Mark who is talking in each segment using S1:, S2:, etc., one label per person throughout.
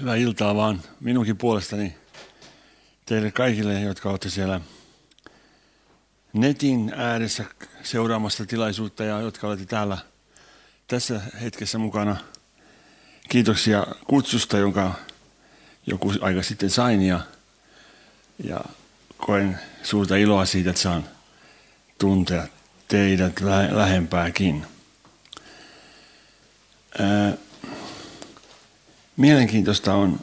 S1: Hyvää iltaa vaan minunkin puolestani teille kaikille, jotka olette siellä netin ääressä seuraamassa tilaisuutta ja jotka olette täällä tässä hetkessä mukana. Kiitoksia kutsusta, jonka joku aika sitten sain ja, ja koen suurta iloa siitä, että saan tuntea teidät lähempääkin. Ää, Mielenkiintoista on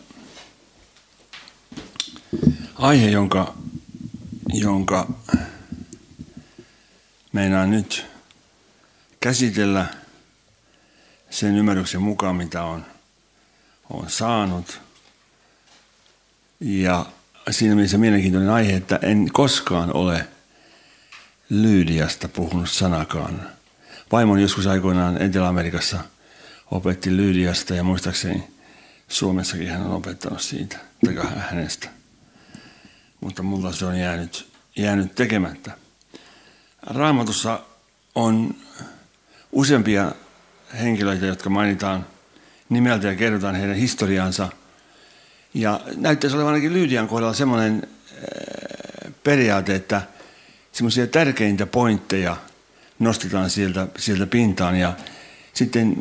S1: aihe, jonka, jonka meinaan nyt käsitellä sen ymmärryksen mukaan, mitä on, on saanut. Ja siinä mielessä mielenkiintoinen aihe, että en koskaan ole Lyydiasta puhunut sanakaan. Vaimon joskus aikoinaan Etelä-Amerikassa opetti Lyydiasta ja muistaakseni Suomessakin hän on opettanut siitä, tai hänestä. Mutta mulla se on jäänyt, jäänyt tekemättä. Raamatussa on useampia henkilöitä, jotka mainitaan nimeltä ja kerrotaan heidän historiansa. Ja näyttäisi olevan ainakin Lyydian kohdalla semmoinen äh, periaate, että semmoisia tärkeintä pointteja nostetaan sieltä, sieltä pintaan ja sitten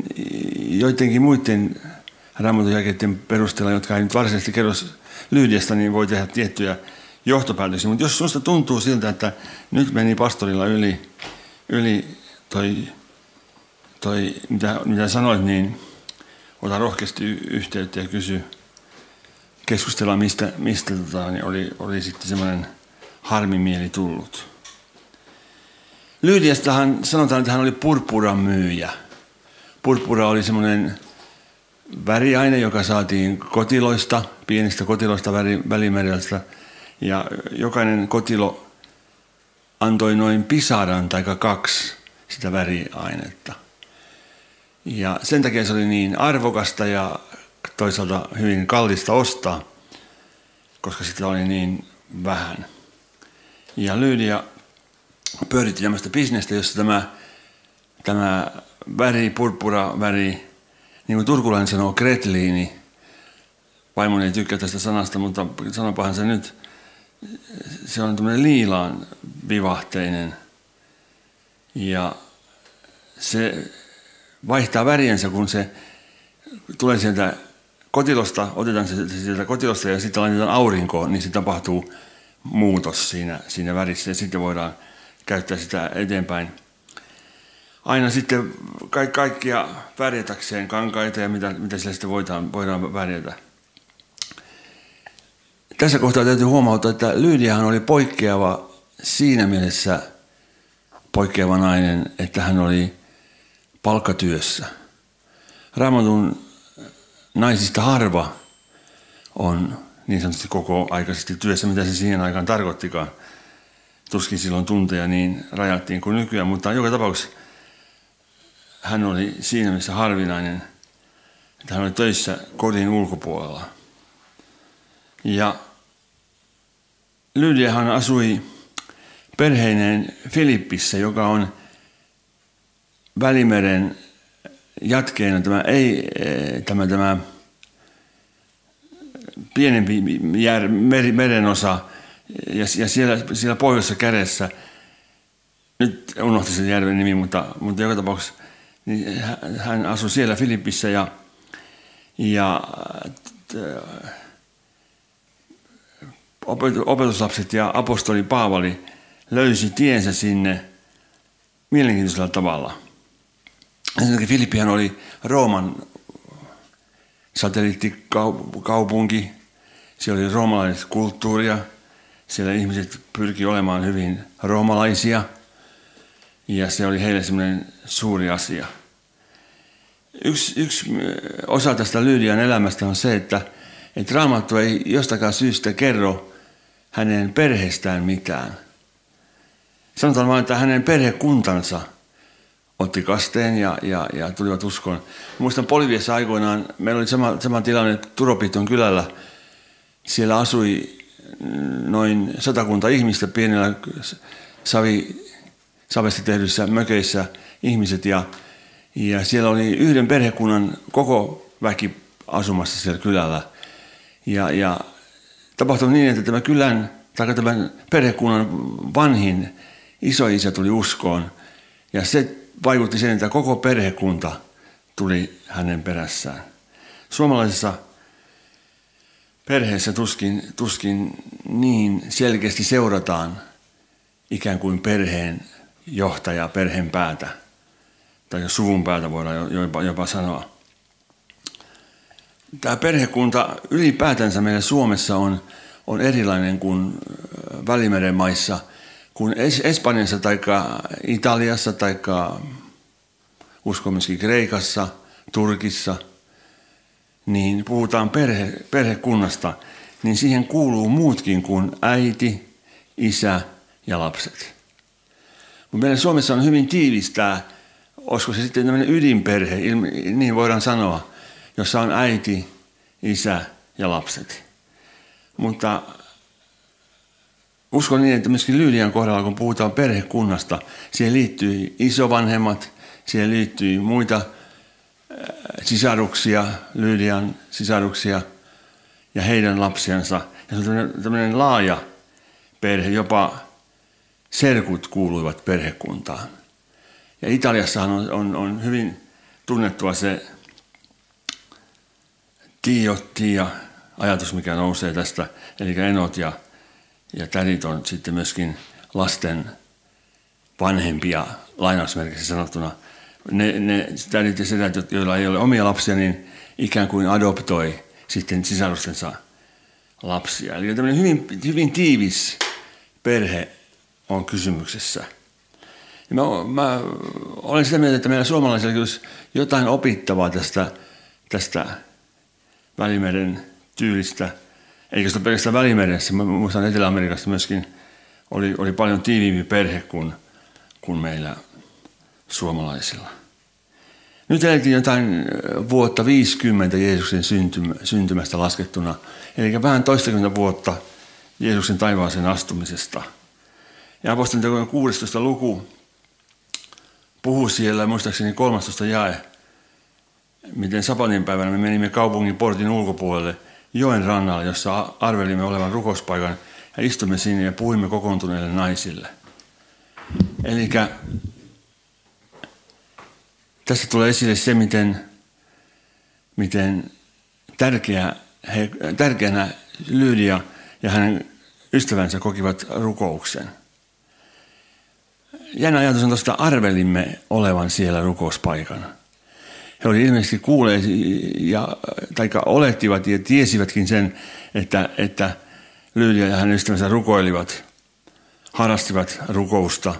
S1: joidenkin muiden raamatun jakeiden perusteella, jotka ei nyt varsinaisesti kerro Lyydiasta, niin voi tehdä tiettyjä johtopäätöksiä. Mutta jos sinusta tuntuu siltä, että nyt meni pastorilla yli, yli toi, toi mitä, mitä sanoit, niin ota rohkeasti yhteyttä ja kysy, keskustella, mistä, mistä tota, niin oli, oli sitten semmoinen harmimieli tullut. Lyydiastahan sanotaan, että hän oli purpuran myyjä. Purpura oli semmoinen väriaine, joka saatiin kotiloista, pienistä kotiloista välimereltä. Ja jokainen kotilo antoi noin pisaran tai kaksi sitä väriainetta. Ja sen takia se oli niin arvokasta ja toisaalta hyvin kallista ostaa, koska sitä oli niin vähän. Ja Lyydia pyöritti tämmöistä bisnestä, jossa tämä, tämä väri, purpura väri, niin kuin turkulainen sanoo, kretliini. Vaimoni ei tykkää tästä sanasta, mutta sanopahan se nyt. Se on tämmöinen liilaan vivahteinen. Ja se vaihtaa väriensä, kun se tulee sieltä kotilosta, otetaan se sieltä kotilosta ja sitten laitetaan aurinkoon, niin se tapahtuu muutos siinä, siinä värissä ja sitten voidaan käyttää sitä eteenpäin – aina sitten ka- kaikkia värjätäkseen kankaita ja mitä, mitä sillä sitten voidaan, voidaan värjätä. Tässä kohtaa täytyy huomauttaa, että Lyydiahan oli poikkeava siinä mielessä poikkeava nainen, että hän oli palkkatyössä. Raamatun naisista harva on niin sanotusti koko aikaisesti työssä, mitä se siihen aikaan tarkoittikaan. Tuskin silloin tunteja niin rajattiin kuin nykyään, mutta joka tapauksessa hän oli siinä missä harvinainen, että hän oli töissä kodin ulkopuolella. Ja Lydiahan asui perheineen Filippissä, joka on Välimeren jatkeena tämä, ei, tämä, tämä pienempi jär, meri, merenosa ja, ja siellä, siellä pohjoisessa kädessä, nyt unohti sen järven nimi, mutta, mutta joka tapauksessa niin hän asui siellä Filippissä ja, ja opetuslapset ja apostoli Paavali löysi tiensä sinne mielenkiintoisella tavalla. Ensinnäkin Filippihän oli Rooman satelliittikaupunki. Siellä oli roomalainen kulttuuria. Siellä ihmiset pyrki olemaan hyvin roomalaisia – ja se oli heille semmoinen suuri asia. Yksi, yksi osa tästä Lyydian elämästä on se, että, että Raamattu ei jostakaan syystä kerro hänen perheestään mitään. Sanotaan vain, että hänen perhekuntansa otti kasteen ja, ja, ja tulivat uskoon. Muistan Poliviassa aikoinaan, meillä oli sama, sama tilanne Turopiton kylällä. Siellä asui noin satakunta ihmistä pienellä savi savesta tehdyissä mökeissä ihmiset ja, ja siellä oli yhden perhekunnan koko väki asumassa siellä kylällä. Ja, ja tapahtui niin, että tämä kylän, tai tämän perhekunnan vanhin isoisä tuli uskoon. Ja se vaikutti sen, että koko perhekunta tuli hänen perässään. Suomalaisessa perheessä tuskin, tuskin niin selkeästi seurataan ikään kuin perheen johtaja, perheen päätä. Tai suvun päätä voidaan jopa, jopa sanoa. Tämä perhekunta ylipäätänsä meillä Suomessa on, on erilainen kuin Välimeren maissa, kuin Espanjassa tai Italiassa tai uskon Kreikassa, Turkissa, niin puhutaan perhe, perhekunnasta, niin siihen kuuluu muutkin kuin äiti, isä ja lapset. Mutta meillä Suomessa on hyvin tiivistää, olisiko se sitten tämmöinen ydinperhe, niin voidaan sanoa, jossa on äiti, isä ja lapset. Mutta uskon niin, että myöskin Lyylian kohdalla, kun puhutaan perhekunnasta, siihen liittyy isovanhemmat, siihen liittyy muita sisaruksia, Lyylian sisaruksia ja heidän lapsiansa. Ja se on tämmöinen laaja perhe, jopa serkut kuuluivat perhekuntaan. Ja Italiassahan on, on, on hyvin tunnettua se Tio, Tia ajatus, mikä nousee tästä, eli enot ja, ja tädit on sitten myöskin lasten vanhempia, lainausmerkissä sanottuna. Ne, ne tädit ja sedät, joilla ei ole omia lapsia, niin ikään kuin adoptoi sitten sisarustensa lapsia. Eli tämmöinen hyvin, hyvin tiivis perhe on kysymyksessä. Ja mä, mä olen sitä mieltä, että meillä suomalaisilla olisi jotain opittavaa tästä, tästä Välimeren tyylistä, eikä ole pelkästään Välimeressä, mä muistan Etelä-Amerikassa myöskin oli, oli paljon tiiviimpi perhe kuin, kuin meillä suomalaisilla. Nyt elettiin jotain vuotta 50 Jeesuksen syntymä, syntymästä laskettuna, eli vähän toistakymmentä vuotta Jeesuksen taivaaseen astumisesta. Ja apostolien 16. luku puhuu siellä, muistaakseni 13 jae, miten Sapatin päivänä me menimme kaupungin portin ulkopuolelle joen rannalle, jossa arvelimme olevan rukouspaikan ja istumme sinne ja puhuimme kokoontuneille naisille. Eli tässä tulee esille se, miten, miten tärkeä, he, tärkeänä Lyydia ja hänen ystävänsä kokivat rukouksen. Jännä ajatus on tuosta arvelimme olevan siellä rukouspaikana he olivat ilmeisesti kuulleet ja, tai olettivat ja tiesivätkin sen, että, että Lyylia ja hänen ystävänsä rukoilivat, harrastivat rukousta.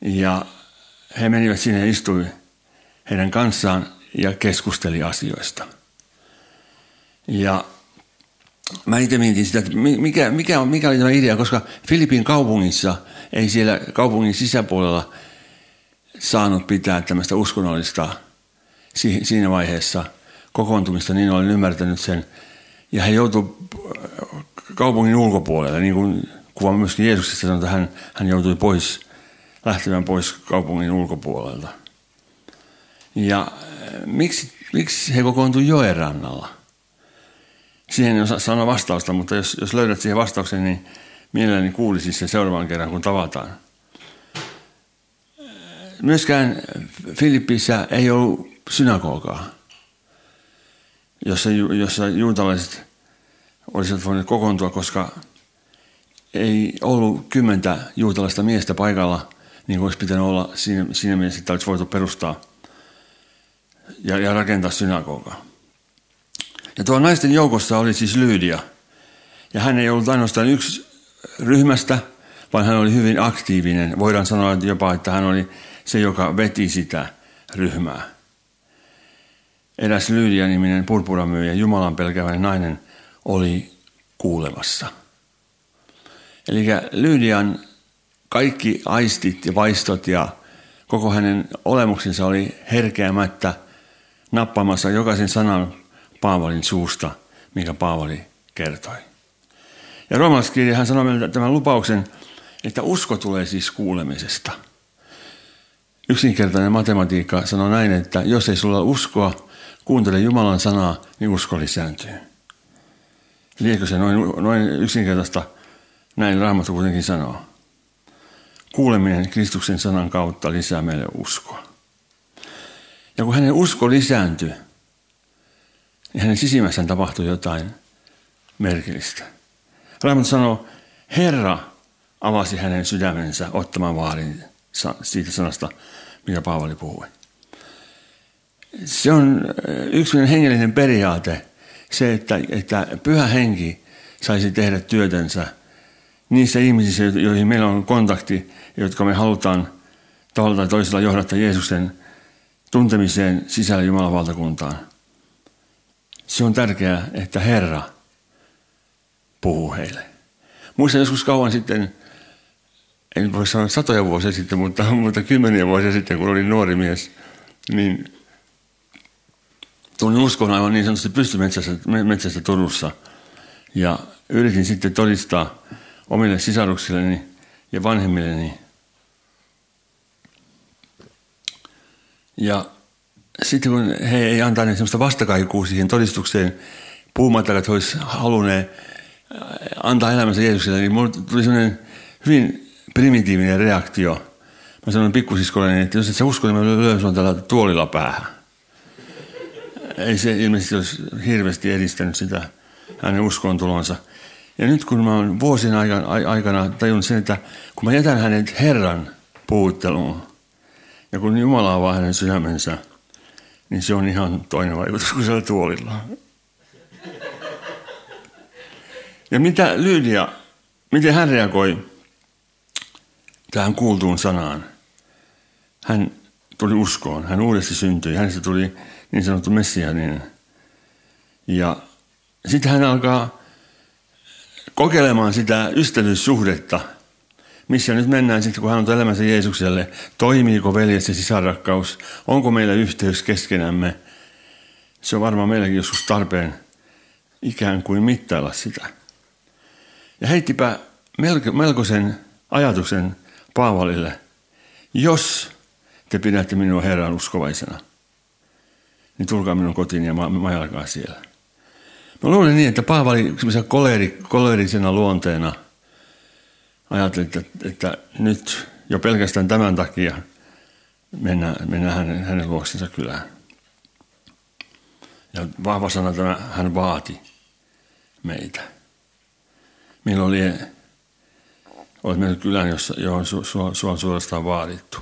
S1: Ja he menivät sinne ja istui heidän kanssaan ja keskusteli asioista. Ja mä itse mietin sitä, että mikä, mikä, mikä oli tämä idea, koska Filipin kaupungissa, ei siellä kaupungin sisäpuolella saanut pitää tämmöistä uskonnollista siinä vaiheessa kokoontumista, niin olen ymmärtänyt sen. Ja he joutuivat äh, kaupungin ulkopuolelle, niin kuin kuva myöskin Jeesuksesta sanoi, että hän, hän joutui pois, lähtemään pois kaupungin ulkopuolelta. Ja äh, miksi, miksi he kokoontuivat joen rannalla? Siihen en osaa sanoa vastausta, mutta jos, jos löydät siihen vastauksen, niin mielelläni kuulisin sen seuraavan kerran, kun tavataan. Myöskään Filippissä ei ollut synagogaa, jossa, jossa juutalaiset olisivat voineet kokoontua, koska ei ollut kymmentä juutalaista miestä paikalla, niin kuin olisi pitänyt olla siinä, siinä mielessä, että olisi voitu perustaa ja, ja rakentaa synagogaa. Ja tuo naisten joukossa oli siis Lyydia. Ja hän ei ollut ainoastaan yksi ryhmästä, vaan hän oli hyvin aktiivinen. Voidaan sanoa jopa, että hän oli se, joka veti sitä ryhmää eräs Lyydia-niminen purpuramyyjä, Jumalan pelkäväinen nainen, oli kuulevassa. Eli Lyydian kaikki aistit ja vaistot ja koko hänen olemuksensa oli herkeämättä nappaamassa jokaisen sanan Paavalin suusta, mikä Paavali kertoi. Ja roomalaiskirja hän sanoi tämän lupauksen, että usko tulee siis kuulemisesta. Yksinkertainen matematiikka sanoo näin, että jos ei sulla uskoa, kuuntele Jumalan sanaa, niin usko lisääntyy. Liekö se noin, noin yksinkertaista, näin Raamattu kuitenkin sanoo. Kuuleminen Kristuksen sanan kautta lisää meille uskoa. Ja kun hänen usko lisääntyi, niin hänen sisimmässään tapahtui jotain merkillistä. Raamattu sanoo, Herra avasi hänen sydämensä ottamaan vaarin siitä sanasta, mikä Paavali puhui. Se on yksi hengellinen periaate, se, että, että pyhä henki saisi tehdä työtänsä niissä ihmisissä, joihin meillä on kontakti, jotka me halutaan tavalla tai toisella johdattaa Jeesuksen tuntemiseen sisällä Jumalan valtakuntaan. Se on tärkeää, että Herra puhuu heille. Muistan joskus kauan sitten, en voi sanoa satoja vuosia sitten, mutta, mutta kymmeniä vuosia sitten, kun olin nuori mies, niin tulin uskon aivan niin sanotusti pystymetsästä metsästä Turussa. Ja yritin sitten todistaa omille sisaruksilleni ja vanhemmilleni. Ja sitten kun he ei antaneet sellaista vastakaikua siihen todistukseen, he olisivat halunneet antaa elämänsä Jeesukselle, niin minulle tuli sellainen hyvin primitiivinen reaktio. Mä sanoin pikkusiskolleni, että jos et sä usko, niin mä lyön sun tällä tuolilla päähän. Ei se ilmeisesti olisi hirveästi edistänyt sitä hänen uskoon tulonsa. Ja nyt kun mä oon vuosien aikana tajunnut sen, että kun mä jätän hänet Herran puhutteluun, ja kun Jumala avaa hänen sydämensä, niin se on ihan toinen vaikutus kuin siellä tuolilla. Ja mitä Lydia, miten hän reagoi tähän kuultuun sanaan? Hän tuli uskoon, hän uudesti syntyi, hänestä tuli niin sanottu messianinen. Ja sitten hän alkaa kokeilemaan sitä ystävyyssuhdetta, missä nyt mennään sitten, kun hän on elämänsä Jeesukselle. Toimiiko veljes ja sisarrakkaus? Onko meillä yhteys keskenämme? Se on varmaan meilläkin joskus tarpeen ikään kuin mittailla sitä. Ja heittipä melko, melkoisen ajatuksen Paavalille. Jos te pidätte minua Herran uskovaisena, niin tulkaa minun kotiin ja majalkaa siellä. Mä luulen niin, että Paavali koleri, kolerisena luonteena ajatteli, että, että nyt jo pelkästään tämän takia mennään, mennään hänen, hänen luoksensa kylään. Ja vahva sana tämä, hän vaati meitä. Meillä oli, olet mennyt kylään, jossa, johon su, su, sua on suorastaan vaadittu.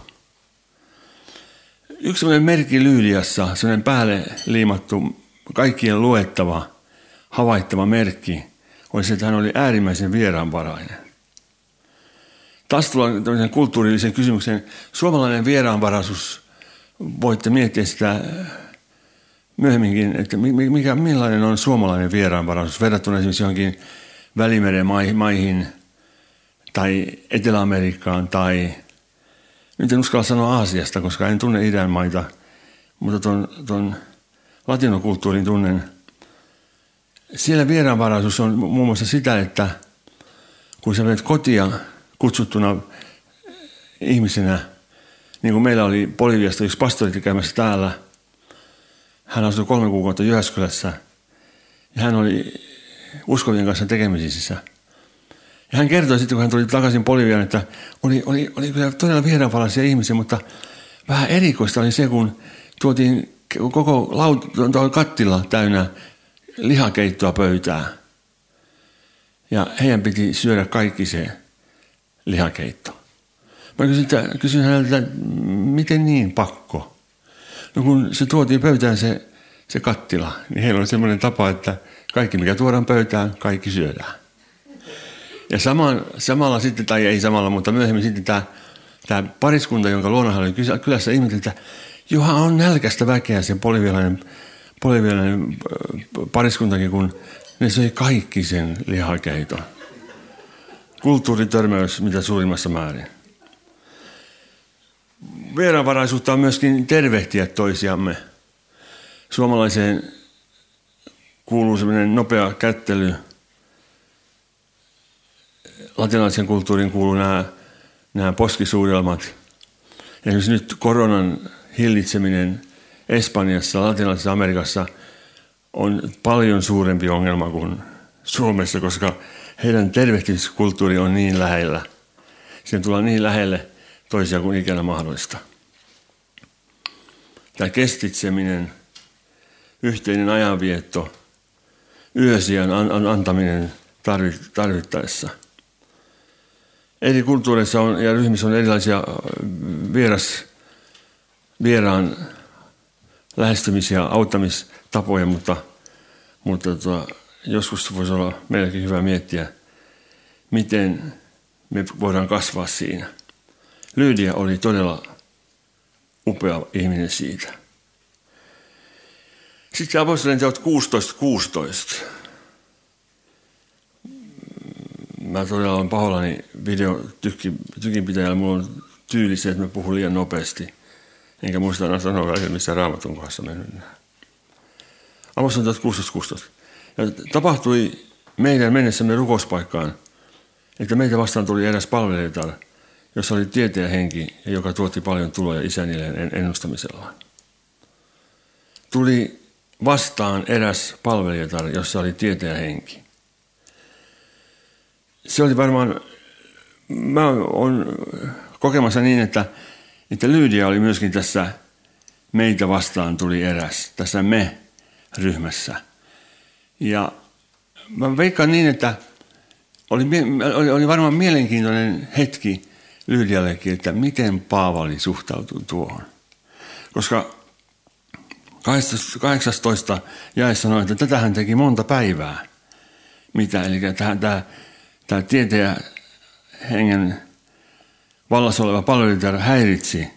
S1: Yksi sellainen merkki Lyyliassa, sellainen päälle liimattu, kaikkien luettava, havaittava merkki, oli se, että hän oli äärimmäisen vieraanvarainen. Taas tullaan kulttuurillisen kysymyksen. Suomalainen vieraanvaraisuus, voitte miettiä sitä myöhemminkin, että mikä, millainen on suomalainen vieraanvaraisuus verrattuna esimerkiksi johonkin Välimeren maihin tai Etelä-Amerikkaan tai nyt en uskalla sanoa Aasiasta, koska en tunne idän maita, mutta tuon, tuon latinokulttuurin tunnen. Siellä vieraanvaraisuus on muun muassa sitä, että kun sä menet kotia kutsuttuna ihmisenä, niin kuin meillä oli Boliviasta yksi pastori käymässä täällä, hän asui kolme kuukautta Jyväskylässä ja hän oli uskovien kanssa tekemisissä. Ja hän kertoi sitten, kun hän tuli takaisin Boliviaan, että oli, oli, oli kyllä todella vieraanvalaisia ihmisiä, mutta vähän erikoista oli se, kun tuotiin koko laut, kattila täynnä lihakeittoa pöytää. Ja heidän piti syödä kaikki se lihakeitto. Mä kysyin, kysyin häneltä, miten niin pakko? No kun se tuotiin pöytään se, se kattila, niin heillä oli semmoinen tapa, että kaikki, mikä tuodaan pöytään, kaikki syödään. Ja sama, samalla sitten, tai ei samalla, mutta myöhemmin sitten tämä, tämä pariskunta, jonka oli kylässä ihmettä, että Juha on nälkästä väkeä se polivialainen, polivialainen pariskuntakin, kun ne söi kaikki sen lihakeiton. Kulttuuritörmäys mitä suurimmassa määrin. Vieraanvaraisuutta on myöskin tervehtiä toisiamme. Suomalaiseen kuuluu semmoinen nopea kättely. Latinalaisen kulttuurin kuuluu nämä, nämä poskisuudelmat. Esimerkiksi nyt koronan hillitseminen Espanjassa, Latinalaisessa Amerikassa on paljon suurempi ongelma kuin Suomessa, koska heidän tervehtimiskulttuuri on niin lähellä. Siihen tulee niin lähelle toisia kuin ikinä mahdollista. Tämä kestitseminen, yhteinen ajanvietto, yösiän antaminen tarvittaessa. Eri kulttuureissa on, ja ryhmissä on erilaisia vieras, vieraan lähestymis- ja auttamistapoja, mutta, mutta tuota, joskus voisi olla meilläkin hyvä miettiä, miten me voidaan kasvaa siinä. Lyydia oli todella upea ihminen siitä. Sitten apostolien teot 16.16. 16. Mä todella olen pahoillani video tykinpitäjällä. Mulla on tyyli se, että mä puhun liian nopeasti. Enkä muista aina sanoa missä raamatun kohdassa mennyt. Apostolien teot 16.16. 16. Ja tapahtui meidän mennessämme rukouspaikkaan, että meitä vastaan tuli eräs palvelijatar, jossa oli tieteen henki ja joka tuotti paljon tuloja isänilleen ennustamisellaan. Tuli vastaan eräs palvelijatar, jossa oli tieteen henki. Se oli varmaan, mä olen kokemassa niin, että, että Lyydia oli myöskin tässä meitä vastaan tuli eräs, tässä me-ryhmässä – ja mä veikkaan niin, että oli, oli, oli varmaan mielenkiintoinen hetki Lyydiallekin, että miten Paavali suhtautuu tuohon. Koska 18 jäi sanoi, että tätä hän teki monta päivää. Mitä? Eli tämä, tämä, tämä tieteen hengen vallassa oleva palvelijatar häiritsi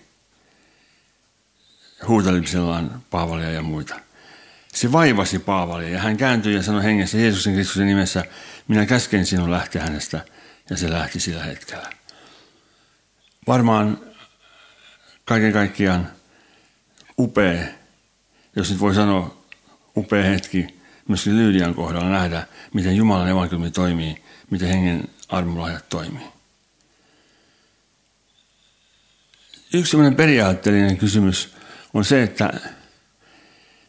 S1: huutelimisellaan Paavalia ja muita se vaivasi Paavalia ja hän kääntyi ja sanoi hengessä Jeesuksen Kristuksen nimessä, minä käsken sinun lähteä hänestä ja se lähti sillä hetkellä. Varmaan kaiken kaikkiaan upea, jos nyt voi sanoa upea hetki, myöskin Lyydian kohdalla nähdä, miten Jumalan evankeliumi toimii, miten hengen armolahjat toimii. Yksi sellainen periaatteellinen kysymys on se, että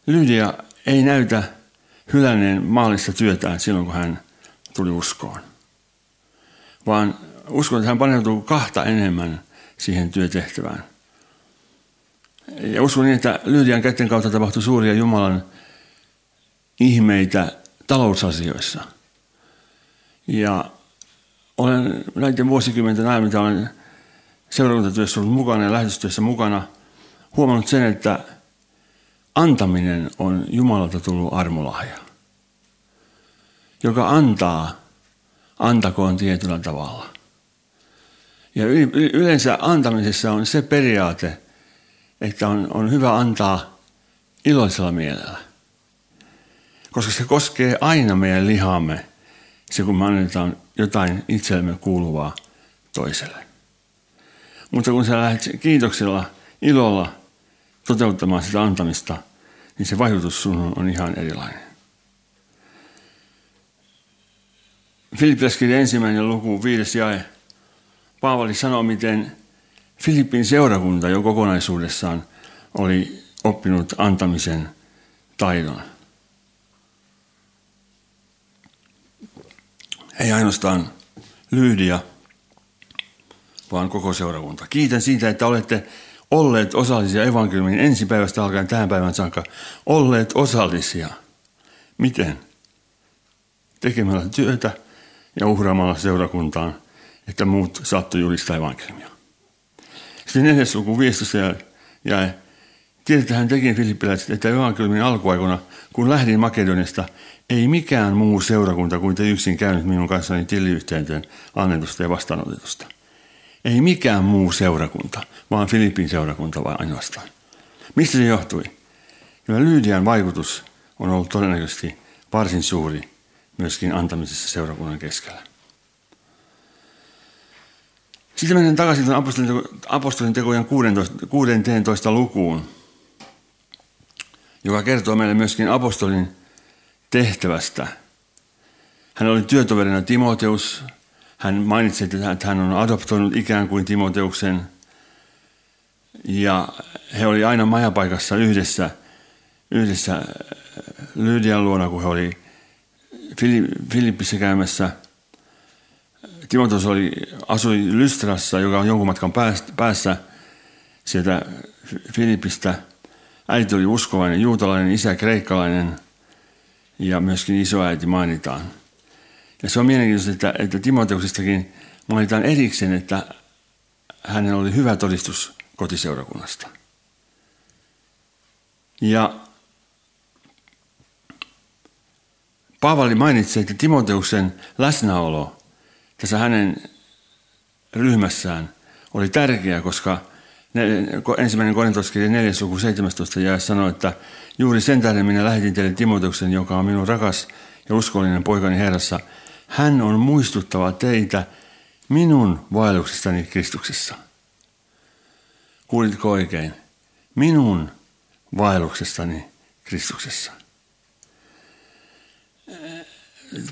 S1: Lydia ei näytä hylänneen maallista työtään silloin, kun hän tuli uskoon. Vaan uskon, että hän paneutuu kahta enemmän siihen työtehtävään. Ja uskon niin, että Lyydian kätten kautta tapahtui suuria Jumalan ihmeitä talousasioissa. Ja olen näiden vuosikymmenten ajan, mitä olen seurakuntatyössä ollut mukana ja lähetystyössä mukana, huomannut sen, että antaminen on Jumalalta tullut armolahja, joka antaa, antakoon tietyllä tavalla. Ja yleensä antamisessa on se periaate, että on, on hyvä antaa iloisella mielellä. Koska se koskee aina meidän lihamme, se kun me annetaan jotain itsellemme kuuluvaa toiselle. Mutta kun sä lähdet kiitoksella, ilolla toteuttamaan sitä antamista, niin se vaikutus sun on ihan erilainen. Filippiläskirja ensimmäinen luku, viides jae. Paavali sanoo, miten Filippin seurakunta jo kokonaisuudessaan oli oppinut antamisen taidon. Ei ainoastaan Lyydia, vaan koko seurakunta. Kiitän siitä, että olette olleet osallisia evankeliumin ensipäivästä alkaen tähän päivän saakka, olleet osallisia. Miten? Tekemällä työtä ja uhraamalla seurakuntaan, että muut saattoi julistaa evankeliumia. Sitten neljäs luku 15 jäi. Tiedätte, hän teki filippiläiset, että evankeliumin alkuaikona, kun lähdin Makedoniasta, ei mikään muu seurakunta kuin te yksin käynyt minun kanssani tilliyhteenteen annetusta ja vastaanotetusta. Ei mikään muu seurakunta, vaan Filippin seurakunta vain ainoastaan. Mistä se johtui? Kyllä Lyydian vaikutus on ollut todennäköisesti varsin suuri myöskin antamisessa seurakunnan keskellä. Sitten menen takaisin apostolin, apostolin tekojen 16, 16 lukuun, joka kertoo meille myöskin apostolin tehtävästä. Hän oli työtoverina Timoteus, hän mainitsi, että hän on adoptoinut ikään kuin Timoteuksen. Ja he oli aina majapaikassa yhdessä, yhdessä Lyydian luona, kun he oli Filippissä käymässä. Timoteus oli, asui Lystrassa, joka on jonkun matkan päässä sieltä Filippistä. Äiti oli uskovainen, juutalainen, isä kreikkalainen ja myöskin isoäiti mainitaan. Ja se on mielenkiintoista, että, että Timoteuksestakin mainitaan erikseen, että hänellä oli hyvä todistus kotiseurakunnasta. Ja Paavali mainitsi, että Timoteuksen läsnäolo tässä hänen ryhmässään oli tärkeä, koska ensimmäinen Korintoskirja 4. luku 17 ja sanoi, että juuri sen tähden minä lähetin teille Timoteuksen, joka on minun rakas ja uskollinen poikani Herrassa. Hän on muistuttava teitä minun vaelluksestani Kristuksessa. Kuulitko oikein? Minun vaelluksestani Kristuksessa.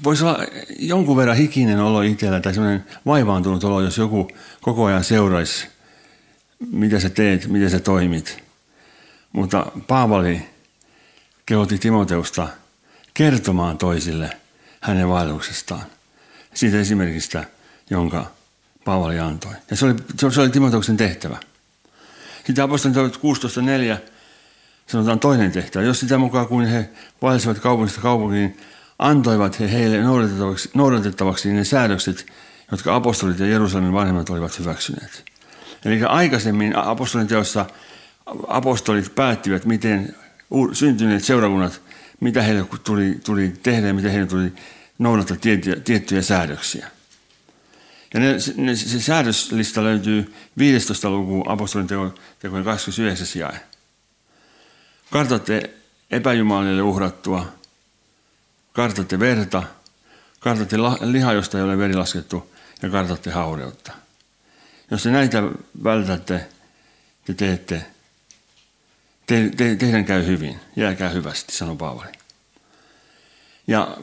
S1: Voisi olla jonkun verran hikinen olo itsellä tai sellainen vaivaantunut olo, jos joku koko ajan seuraisi, mitä sä teet, miten sä toimit. Mutta Paavali kehotti Timoteusta kertomaan toisille hänen vaelluksestaan. Siitä esimerkistä, jonka Paavali antoi. Ja se oli, se oli Timoteuksen tehtävä. Sitten apostolin 16.4 sanotaan toinen tehtävä. Jos sitä mukaan kuin he vaelsivat kaupungista kaupunkiin, antoivat he heille noudatettavaksi, noudatettavaksi ne säädökset, jotka apostolit ja Jerusalemin vanhemmat olivat hyväksyneet. Eli aikaisemmin apostolin teossa apostolit päättivät, miten syntyneet seurakunnat, mitä heille tuli, tuli tehdä ja miten heille tuli noudattaa tiettyjä, tiettyjä säädöksiä. Ja ne, ne, se säädöslista löytyy 15. luku apostolin tekojen 29. jae. Kartatte epäjumalille uhrattua, kartatte verta, kartatte lihaa, josta ei ole veri laskettu, ja kartatte haureutta. Jos te näitä vältätte, te teette, te, te, teidän käy hyvin, jääkää hyvästi, sanoi Paavali. Ja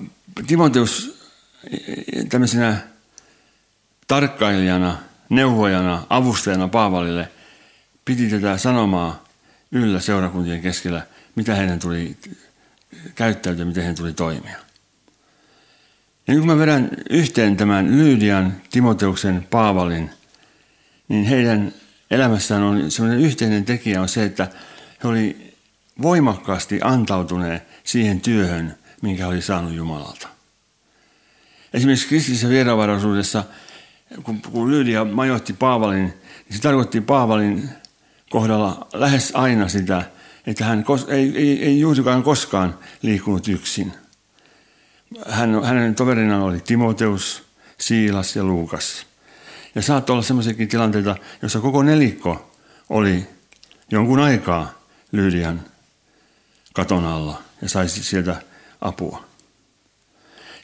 S1: Timoteus tämmöisenä tarkkailijana, neuvojana, avustajana Paavalille piti tätä sanomaa yllä seurakuntien keskellä, mitä heidän tuli käyttäytyä, miten heidän tuli toimia. Ja kun mä vedän yhteen tämän Lyydian, Timoteuksen, Paavalin, niin heidän elämässään on sellainen yhteinen tekijä on se, että he oli voimakkaasti antautuneet siihen työhön, minkä he oli saanut Jumalalta. Esimerkiksi kristillisessä vieraanvaraisuudessa, kun Lyydia majoitti Paavalin, niin se tarkoitti Paavalin kohdalla lähes aina sitä, että hän ei, ei, ei juurikaan koskaan liikkunut yksin. Hän, hänen toverinaan oli Timoteus, Siilas ja Luukas. Ja saattoi olla sellaisiakin tilanteita, jossa koko nelikko oli jonkun aikaa Lyydian katon alla ja saisi sieltä apua.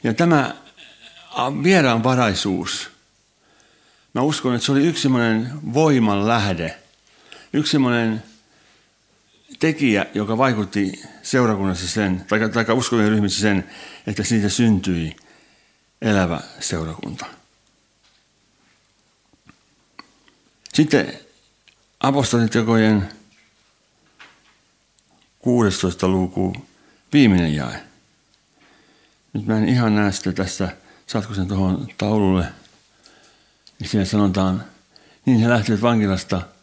S1: Ja tämä vieraanvaraisuus, mä uskon, että se oli yksi voiman lähde – yksi semmoinen tekijä, joka vaikutti seurakunnassa sen, tai, tai uskovien ryhmissä sen, että siitä syntyi elävä seurakunta. Sitten apostolitekojen 16. luku, viimeinen jae. Nyt mä en ihan näe sitä tässä, saatko sen tuohon taululle, niin siinä sanotaan, niin he lähtivät vankilasta –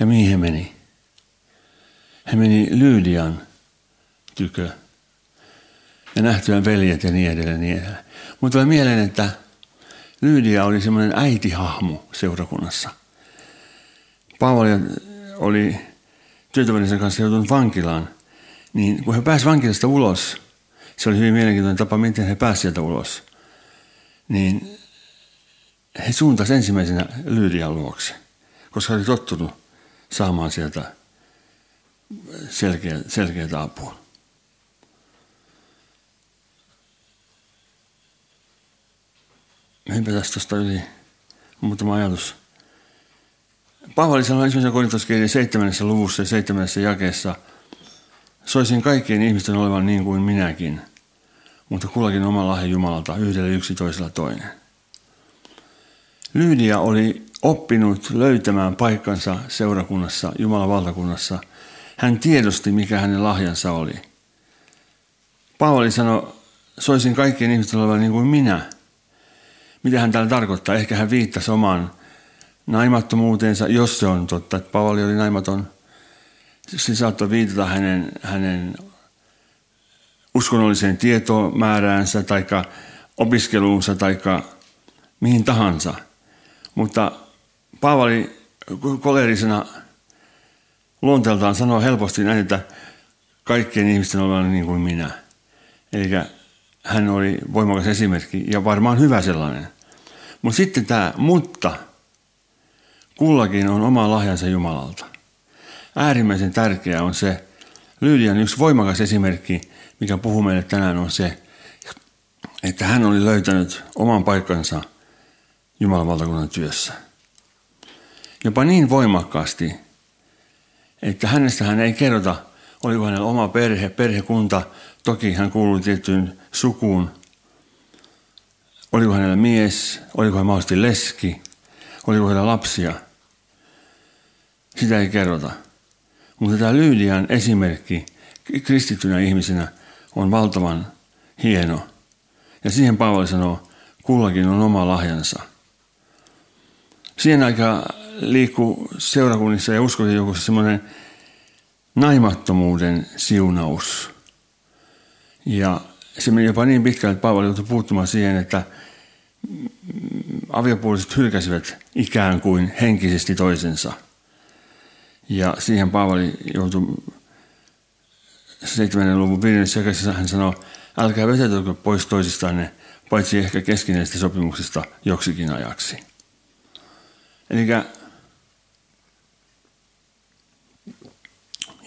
S1: ja mihin he meni? He meni Lyydian tykö. Ja nähtyään veljet ja niin edelleen. Niin edelleen. Mutta tulee mieleen, että Lyydia oli semmoinen äitihahmo seurakunnassa. Paavali oli työtoverinsa kanssa joutunut vankilaan. Niin kun he pääsivät vankilasta ulos, se oli hyvin mielenkiintoinen tapa, miten he pääsivät sieltä ulos. Niin he suuntasivat ensimmäisenä Lyydian luokse, koska oli tottunut saamaan sieltä selkeä, selkeää apua. Hypätäs tuosta yli muutama ajatus. Paavali sanoi ensimmäisen korintoskirjan seitsemännessä luvussa ja seitsemännessä jakeessa, soisin kaikkien ihmisten olevan niin kuin minäkin, mutta kullakin oma lahja Jumalalta, yhdelle yksi toisella toinen. Lyydia oli oppinut löytämään paikkansa seurakunnassa, Jumalan valtakunnassa. Hän tiedosti, mikä hänen lahjansa oli. Paavali sanoi soisin kaikkien ihmisten olevan niin kuin minä. Mitä hän täällä tarkoittaa? Ehkä hän viittasi omaan naimattomuuteensa, jos se on totta, että Paavali oli naimaton. Se saattoi viitata hänen, hänen uskonnolliseen tietomääräänsä tai opiskeluunsa tai mihin tahansa. Mutta Paavali kolerisena luonteeltaan sanoo helposti näin, että kaikkien ihmisten olevan niin kuin minä. Eli hän oli voimakas esimerkki ja varmaan hyvä sellainen. Mutta sitten tämä mutta, kullakin on oma lahjansa Jumalalta. Äärimmäisen tärkeää on se, Lyydian yksi voimakas esimerkki, mikä puhuu meille tänään, on se, että hän oli löytänyt oman paikkansa Jumalan valtakunnan työssä. Jopa niin voimakkaasti, että hänestä hän ei kerrota, oliko hänellä oma perhe, perhekunta, toki hän kuului tiettyyn sukuun, oliko hänellä mies, oliko hän mahdollisesti leski, oliko hänellä lapsia. Sitä ei kerrota. Mutta tämä Lyydian esimerkki kristittynä ihmisenä on valtavan hieno. Ja siihen Paavali sanoo, kullakin on oma lahjansa. Siihen aikaan liikkuu seurakunnissa ja uskontijoukossa semmoinen naimattomuuden siunaus. Ja se meni jopa niin pitkälle, että Paavali joutui puuttumaan siihen, että aviopuoliset hylkäsivät ikään kuin henkisesti toisensa. Ja siihen Paavali joutui 7. luvun 5. jakessa hän sanoi, älkää vetäytykö pois toisistanne, paitsi ehkä keskinäisestä sopimuksesta joksikin ajaksi. Eli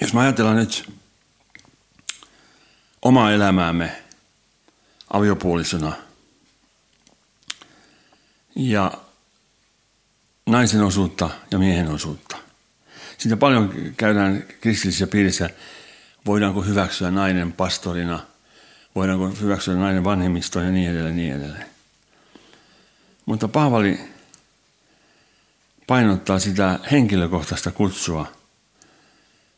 S1: jos me ajatellaan nyt omaa elämäämme aviopuolisona ja naisen osuutta ja miehen osuutta. Siitä paljon käydään kristillisissä piirissä, voidaanko hyväksyä nainen pastorina, voidaanko hyväksyä nainen vanhemmistoon ja niin edelleen, niin edelleen. Mutta Paavali painottaa sitä henkilökohtaista kutsua,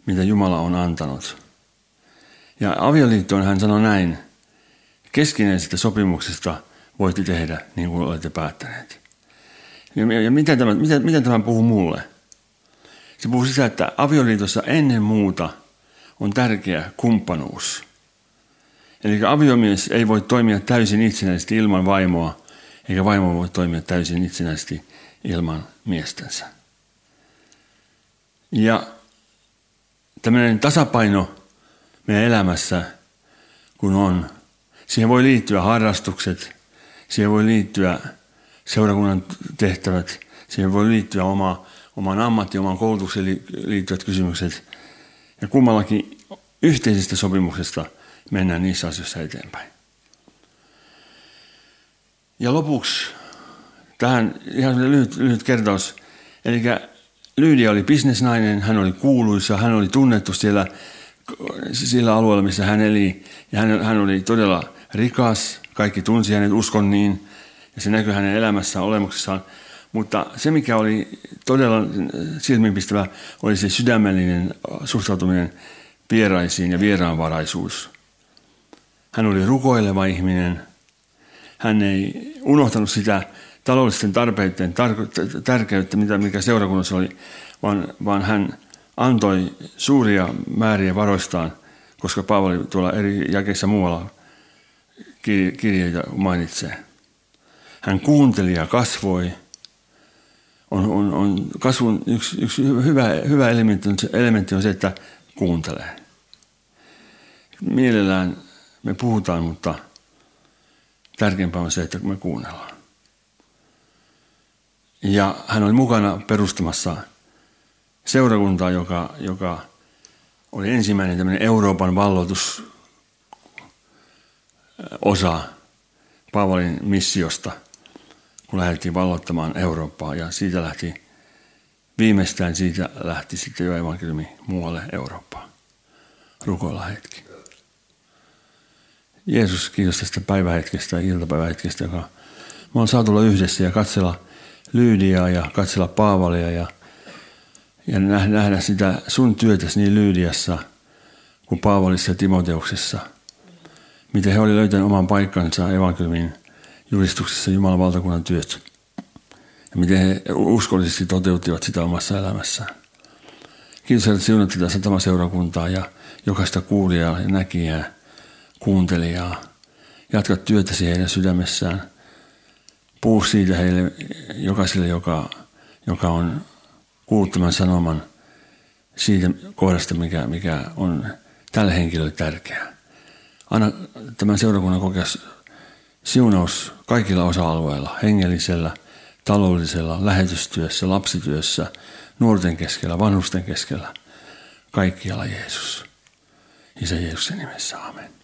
S1: mitä Jumala on antanut. Ja avioliittoon hän sanoi näin, keskinäisestä sopimuksesta voitte tehdä niin kuin olette päättäneet. Ja, ja miten, tämä, miten, miten tämä puhuu mulle? Se puhuu sitä, että avioliitossa ennen muuta on tärkeä kumppanuus. Eli aviomies ei voi toimia täysin itsenäisesti ilman vaimoa, eikä vaimo voi toimia täysin itsenäisesti ilman miestänsä. Ja tämmöinen tasapaino meidän elämässä, kun on, siihen voi liittyä harrastukset, siihen voi liittyä seurakunnan tehtävät, siihen voi liittyä oma, oman ammatti, oman koulutukseen liittyvät kysymykset. Ja kummallakin yhteisestä sopimuksesta mennään niissä asioissa eteenpäin. Ja lopuksi tähän ihan lyhyt, lyhyt kertaus. Eli Lyydia oli bisnesnainen, hän oli kuuluisa, hän oli tunnettu siellä, sillä alueella, missä hän eli. Ja hän, hän oli todella rikas, kaikki tunsi hänet uskon niin, ja se näkyi hänen elämässään, olemuksessaan. Mutta se, mikä oli todella silmiinpistävä, oli se sydämellinen suhtautuminen vieraisiin ja vieraanvaraisuus. Hän oli rukoileva ihminen. Hän ei unohtanut sitä taloudellisten tarpeiden tärkeyttä, mitä, mikä seurakunnassa oli, vaan, vaan hän antoi suuria määriä varoistaan, koska Paavali tuolla eri jakeissa muualla kirjeitä mainitsee. Hän kuunteli ja kasvoi. On, on, on kasvun yksi, yksi hyvä, hyvä elementti, on se, elementti on se, että kuuntelee. Mielellään me puhutaan, mutta tärkeämpää on se, että me kuunnellaan. Ja hän oli mukana perustamassa seurakuntaa, joka, joka oli ensimmäinen tämmöinen Euroopan valloitus osa Paavalin missiosta, kun lähdettiin valloittamaan Eurooppaa. Ja siitä lähti, viimeistään siitä lähti sitten jo evankeliumi muualle Eurooppaan. Rukoilla hetki. Jeesus, kiitos tästä päivähetkestä ja iltapäivähetkestä, joka me on saatu olla yhdessä ja katsella – Lyydiaa ja katsella Paavalia ja, ja nähdä sitä sun työtäsi niin Lyydiassa kuin Paavalissa ja Timoteuksessa. miten he olivat löytäneet oman paikkansa evankeliumin julistuksessa Jumalan valtakunnan työt. Ja miten he uskollisesti toteuttivat sitä omassa elämässään. Kiitos, että siunat tätä satamaseurakuntaa ja jokaista kuulijaa ja näkijää, kuuntelijaa. Jatka työtäsi heidän sydämessään. Puhu siitä heille jokaiselle, joka, joka on kuullut tämän sanoman siitä kohdasta, mikä, mikä on tälle henkilölle tärkeää. Anna tämän seurakunnan kokea siunaus kaikilla osa-alueilla, hengellisellä, taloudellisella, lähetystyössä, lapsityössä, nuorten keskellä, vanhusten keskellä, kaikkialla Jeesus. Isä Jeesuksen nimessä, amen.